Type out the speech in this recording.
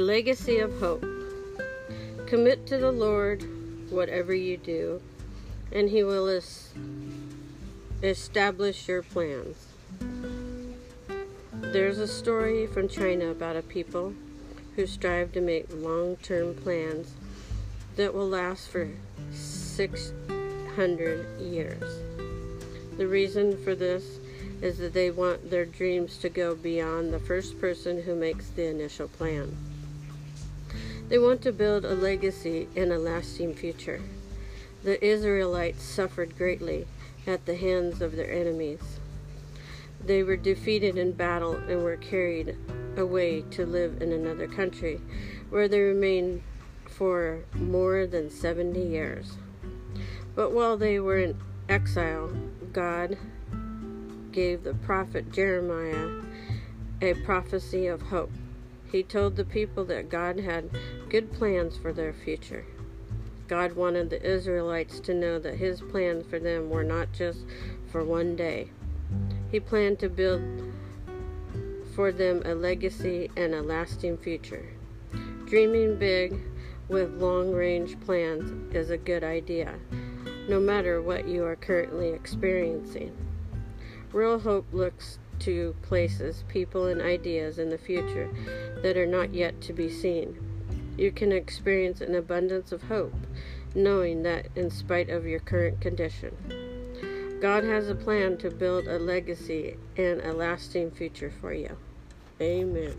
legacy of hope. Commit to the Lord whatever you do, and He will es- establish your plans. There's a story from China about a people who strive to make long term plans that will last for 600 years. The reason for this is that they want their dreams to go beyond the first person who makes the initial plan. They want to build a legacy and a lasting future. The Israelites suffered greatly at the hands of their enemies. They were defeated in battle and were carried away to live in another country, where they remained for more than 70 years. But while they were in exile, God gave the prophet Jeremiah a prophecy of hope. He told the people that God had good plans for their future. God wanted the Israelites to know that his plans for them were not just for one day. He planned to build for them a legacy and a lasting future. Dreaming big with long range plans is a good idea, no matter what you are currently experiencing. Real hope looks to places, people, and ideas in the future that are not yet to be seen. You can experience an abundance of hope, knowing that in spite of your current condition, God has a plan to build a legacy and a lasting future for you. Amen.